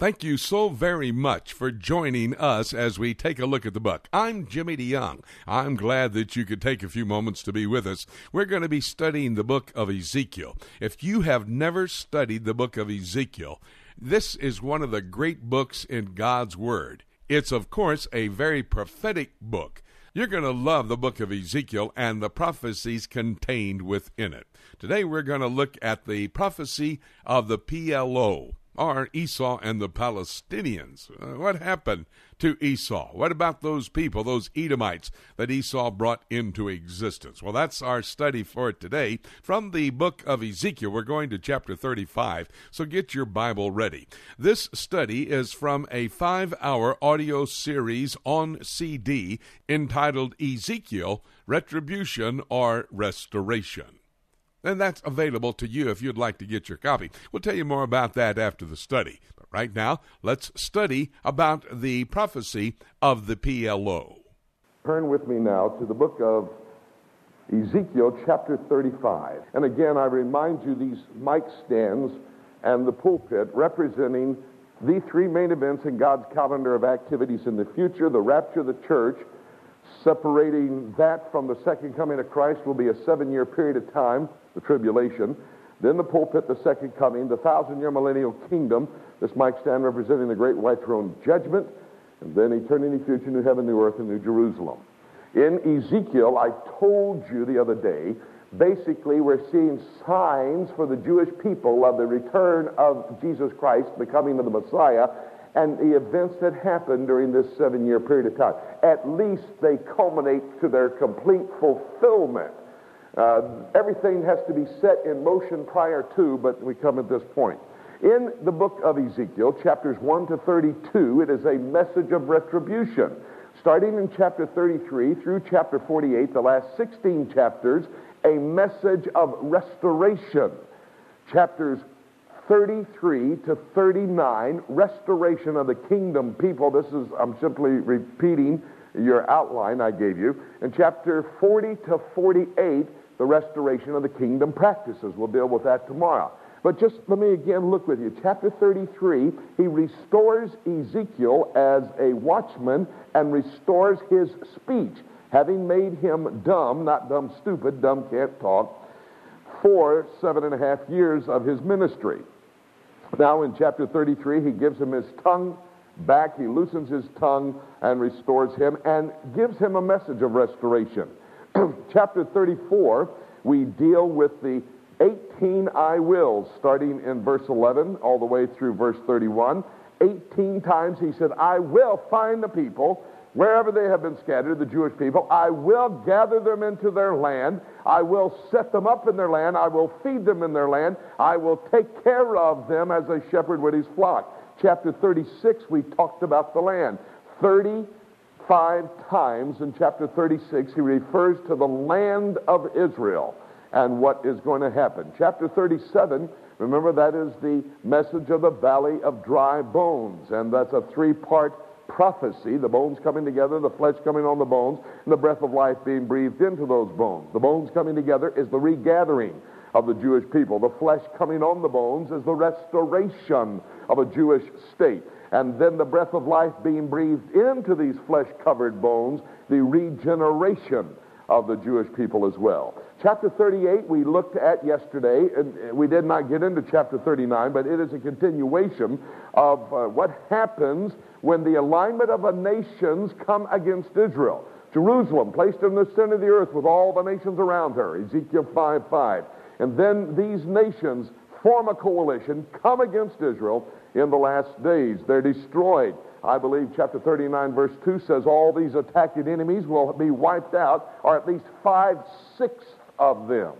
Thank you so very much for joining us as we take a look at the book. I'm Jimmy DeYoung. I'm glad that you could take a few moments to be with us. We're going to be studying the book of Ezekiel. If you have never studied the book of Ezekiel, this is one of the great books in God's Word. It's, of course, a very prophetic book. You're going to love the book of Ezekiel and the prophecies contained within it. Today, we're going to look at the prophecy of the PLO are Esau and the Palestinians. Uh, what happened to Esau? What about those people, those Edomites that Esau brought into existence? Well, that's our study for today. From the book of Ezekiel, we're going to chapter 35, so get your Bible ready. This study is from a five hour audio series on CD entitled Ezekiel Retribution or Restoration and that's available to you if you'd like to get your copy. We'll tell you more about that after the study. But right now, let's study about the prophecy of the PLO. Turn with me now to the book of Ezekiel, chapter 35. And again, I remind you these mic stands and the pulpit representing the three main events in God's calendar of activities in the future the rapture of the church. Separating that from the second coming of Christ will be a seven year period of time the tribulation. Then the pulpit, the second coming, the thousand year millennial kingdom. This mic stand representing the great white throne judgment. And then eternity, future, new heaven, new earth, and new Jerusalem. In Ezekiel, I told you the other day, basically we're seeing signs for the Jewish people of the return of Jesus Christ, the coming of the Messiah, and the events that happened during this seven year period of time. At least they culminate to their complete fulfillment. Uh, everything has to be set in motion prior to, but we come at this point. In the book of Ezekiel, chapters 1 to 32, it is a message of retribution. Starting in chapter 33 through chapter 48, the last 16 chapters, a message of restoration. Chapters 33 to 39, restoration of the kingdom people. This is, I'm simply repeating your outline I gave you. In chapter 40 to 48, the restoration of the kingdom practices. We'll deal with that tomorrow. But just let me again look with you. Chapter 33, he restores Ezekiel as a watchman and restores his speech, having made him dumb, not dumb stupid, dumb can't talk, for seven and a half years of his ministry. Now in chapter 33, he gives him his tongue back, he loosens his tongue and restores him and gives him a message of restoration. chapter 34, we deal with the 18 I wills, starting in verse 11 all the way through verse 31. 18 times he said, I will find the people wherever they have been scattered, the Jewish people. I will gather them into their land. I will set them up in their land. I will feed them in their land. I will take care of them as a shepherd with his flock. Chapter 36, we talked about the land. 30 five times in chapter 36, he refers to the land of Israel and what is going to happen. Chapter 37, remember that is the message of the valley of dry bones, and that's a three part prophecy the bones coming together, the flesh coming on the bones, and the breath of life being breathed into those bones. The bones coming together is the regathering of the Jewish people. The flesh coming on the bones is the restoration of a Jewish state and then the breath of life being breathed into these flesh covered bones, the regeneration of the Jewish people as well. Chapter 38 we looked at yesterday, and we did not get into chapter 39, but it is a continuation of uh, what happens when the alignment of the nations come against Israel. Jerusalem placed in the center of the earth with all the nations around her, Ezekiel 5 5. And then these nations form a coalition, come against Israel, in the last days. They're destroyed. I believe chapter 39, verse 2 says all these attacking enemies will be wiped out, or at least five sixths of them.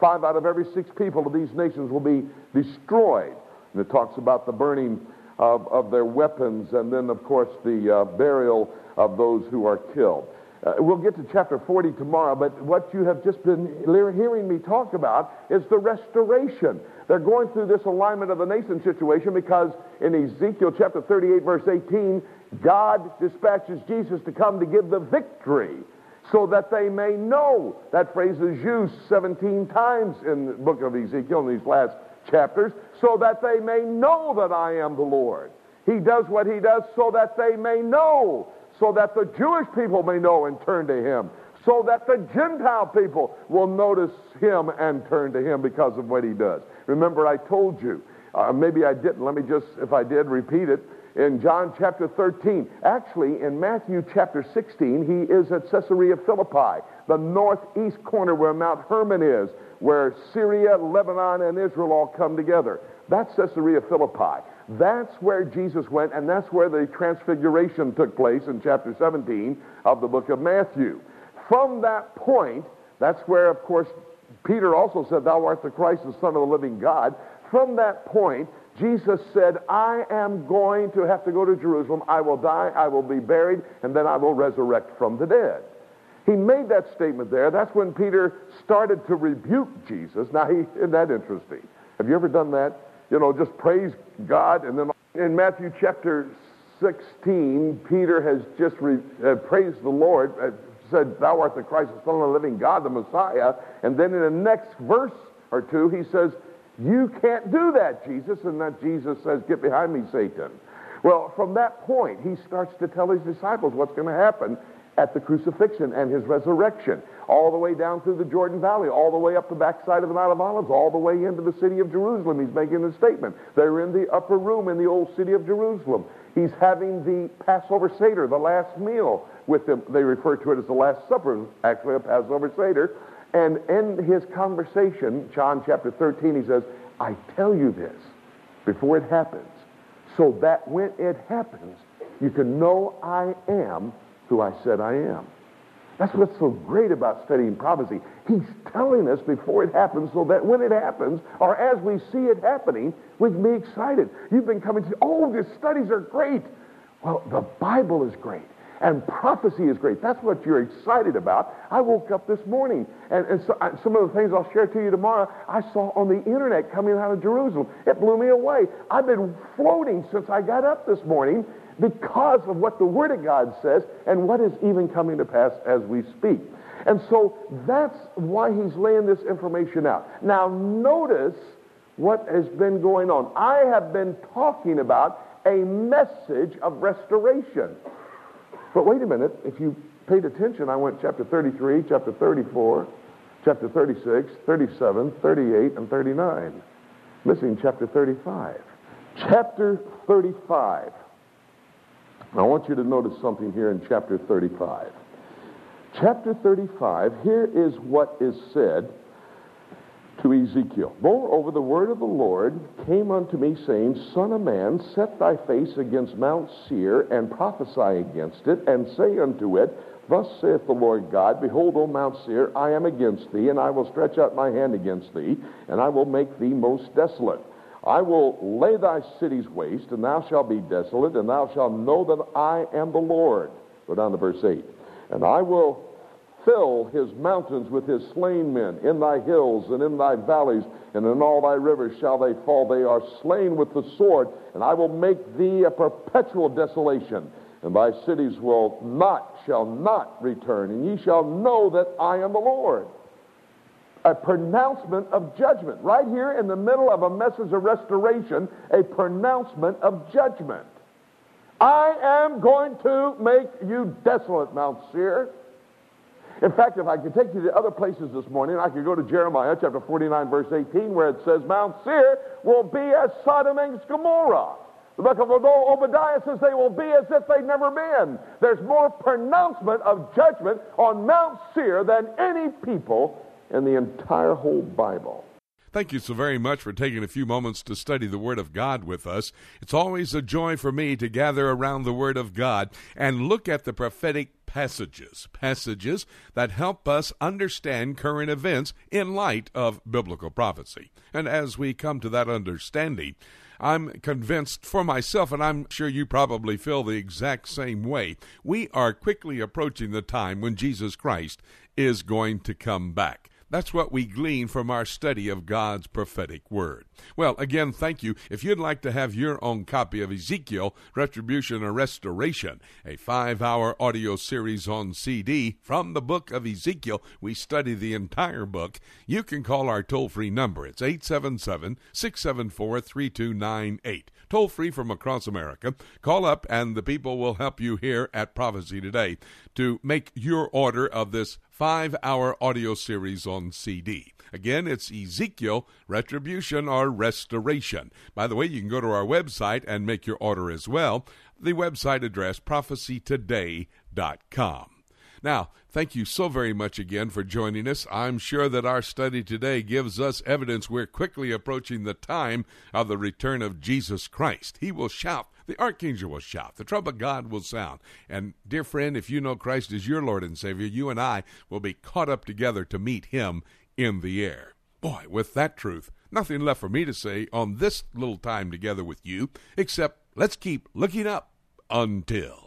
Five out of every six people of these nations will be destroyed. And it talks about the burning of, of their weapons and then, of course, the uh, burial of those who are killed. Uh, we'll get to chapter 40 tomorrow, but what you have just been hearing me talk about is the restoration. They're going through this alignment of the nation situation because in Ezekiel chapter 38, verse 18, God dispatches Jesus to come to give the victory so that they may know. That phrase is used 17 times in the book of Ezekiel in these last chapters, so that they may know that I am the Lord. He does what he does so that they may know, so that the Jewish people may know and turn to him, so that the Gentile people will notice him and turn to him because of what he does. Remember, I told you, uh, maybe I didn't. Let me just, if I did, repeat it. In John chapter 13, actually in Matthew chapter 16, he is at Caesarea Philippi, the northeast corner where Mount Hermon is, where Syria, Lebanon, and Israel all come together. That's Caesarea Philippi. That's where Jesus went, and that's where the transfiguration took place in chapter 17 of the book of Matthew. From that point, that's where, of course, Peter also said, Thou art the Christ, the Son of the living God. From that point, Jesus said, I am going to have to go to Jerusalem. I will die, I will be buried, and then I will resurrect from the dead. He made that statement there. That's when Peter started to rebuke Jesus. Now, he, isn't that interesting? Have you ever done that? You know, just praise God, and then in Matthew chapter 16, Peter has just re, uh, praised the Lord, uh, said, Thou art the Christ, the Son of the living God, the Messiah. And then in the next verse or two, he says, You can't do that, Jesus. And then Jesus says, Get behind me, Satan. Well, from that point, he starts to tell his disciples what's going to happen at the crucifixion and his resurrection, all the way down through the Jordan Valley, all the way up the backside of the Mount of Olives, all the way into the city of Jerusalem. He's making a statement. They're in the upper room in the old city of Jerusalem. He's having the Passover Seder, the last meal with them. They refer to it as the Last Supper, actually a Passover Seder. And in his conversation, John chapter 13, he says, I tell you this before it happens, so that when it happens, you can know I am who I said I am. That's what's so great about studying prophecy. He's telling us before it happens so that when it happens, or as we see it happening, we can be excited. You've been coming to, oh, these studies are great. Well, the Bible is great. And prophecy is great. That's what you're excited about. I woke up this morning, and, and so, uh, some of the things I'll share to you tomorrow, I saw on the internet coming out of Jerusalem. It blew me away. I've been floating since I got up this morning because of what the Word of God says and what is even coming to pass as we speak. And so that's why he's laying this information out. Now, notice what has been going on. I have been talking about a message of restoration. But wait a minute, if you paid attention, I went chapter 33, chapter 34, chapter 36, 37, 38, and 39. Missing chapter 35. Chapter 35 I want you to notice something here in chapter 35. Chapter 35, here is what is said to Ezekiel. Moreover, the word of the Lord came unto me, saying, Son of man, set thy face against Mount Seir, and prophesy against it, and say unto it, Thus saith the Lord God, Behold, O Mount Seir, I am against thee, and I will stretch out my hand against thee, and I will make thee most desolate. I will lay thy cities waste, and thou shalt be desolate, and thou shalt know that I am the Lord. Go down to verse 8. And I will fill his mountains with his slain men. In thy hills and in thy valleys and in all thy rivers shall they fall. They are slain with the sword, and I will make thee a perpetual desolation. And thy cities will not, shall not return, and ye shall know that I am the Lord a pronouncement of judgment. Right here in the middle of a message of restoration, a pronouncement of judgment. I am going to make you desolate, Mount Seir. In fact, if I could take you to other places this morning, I could go to Jeremiah chapter 49, verse 18, where it says, Mount Seir will be as Sodom and Gomorrah. The book of Obadiah says they will be as if they'd never been. There's more pronouncement of judgment on Mount Seir than any people and the entire whole Bible. Thank you so very much for taking a few moments to study the Word of God with us. It's always a joy for me to gather around the Word of God and look at the prophetic passages, passages that help us understand current events in light of biblical prophecy. And as we come to that understanding, I'm convinced for myself, and I'm sure you probably feel the exact same way. We are quickly approaching the time when Jesus Christ is going to come back. That's what we glean from our study of God's prophetic word. Well, again, thank you. If you'd like to have your own copy of Ezekiel, Retribution or Restoration, a five hour audio series on CD from the book of Ezekiel, we study the entire book, you can call our toll free number. It's 877 674 3298. Toll free from across America. Call up and the people will help you here at Prophecy Today to make your order of this five hour audio series on CD. Again, it's Ezekiel Retribution or Restoration. By the way, you can go to our website and make your order as well. The website address prophecytoday.com. Now, thank you so very much again for joining us. I'm sure that our study today gives us evidence we're quickly approaching the time of the return of Jesus Christ. He will shout the archangel will shout, the trumpet of God will sound. And, dear friend, if you know Christ as your Lord and Savior, you and I will be caught up together to meet Him in the air. Boy, with that truth, nothing left for me to say on this little time together with you, except let's keep looking up until.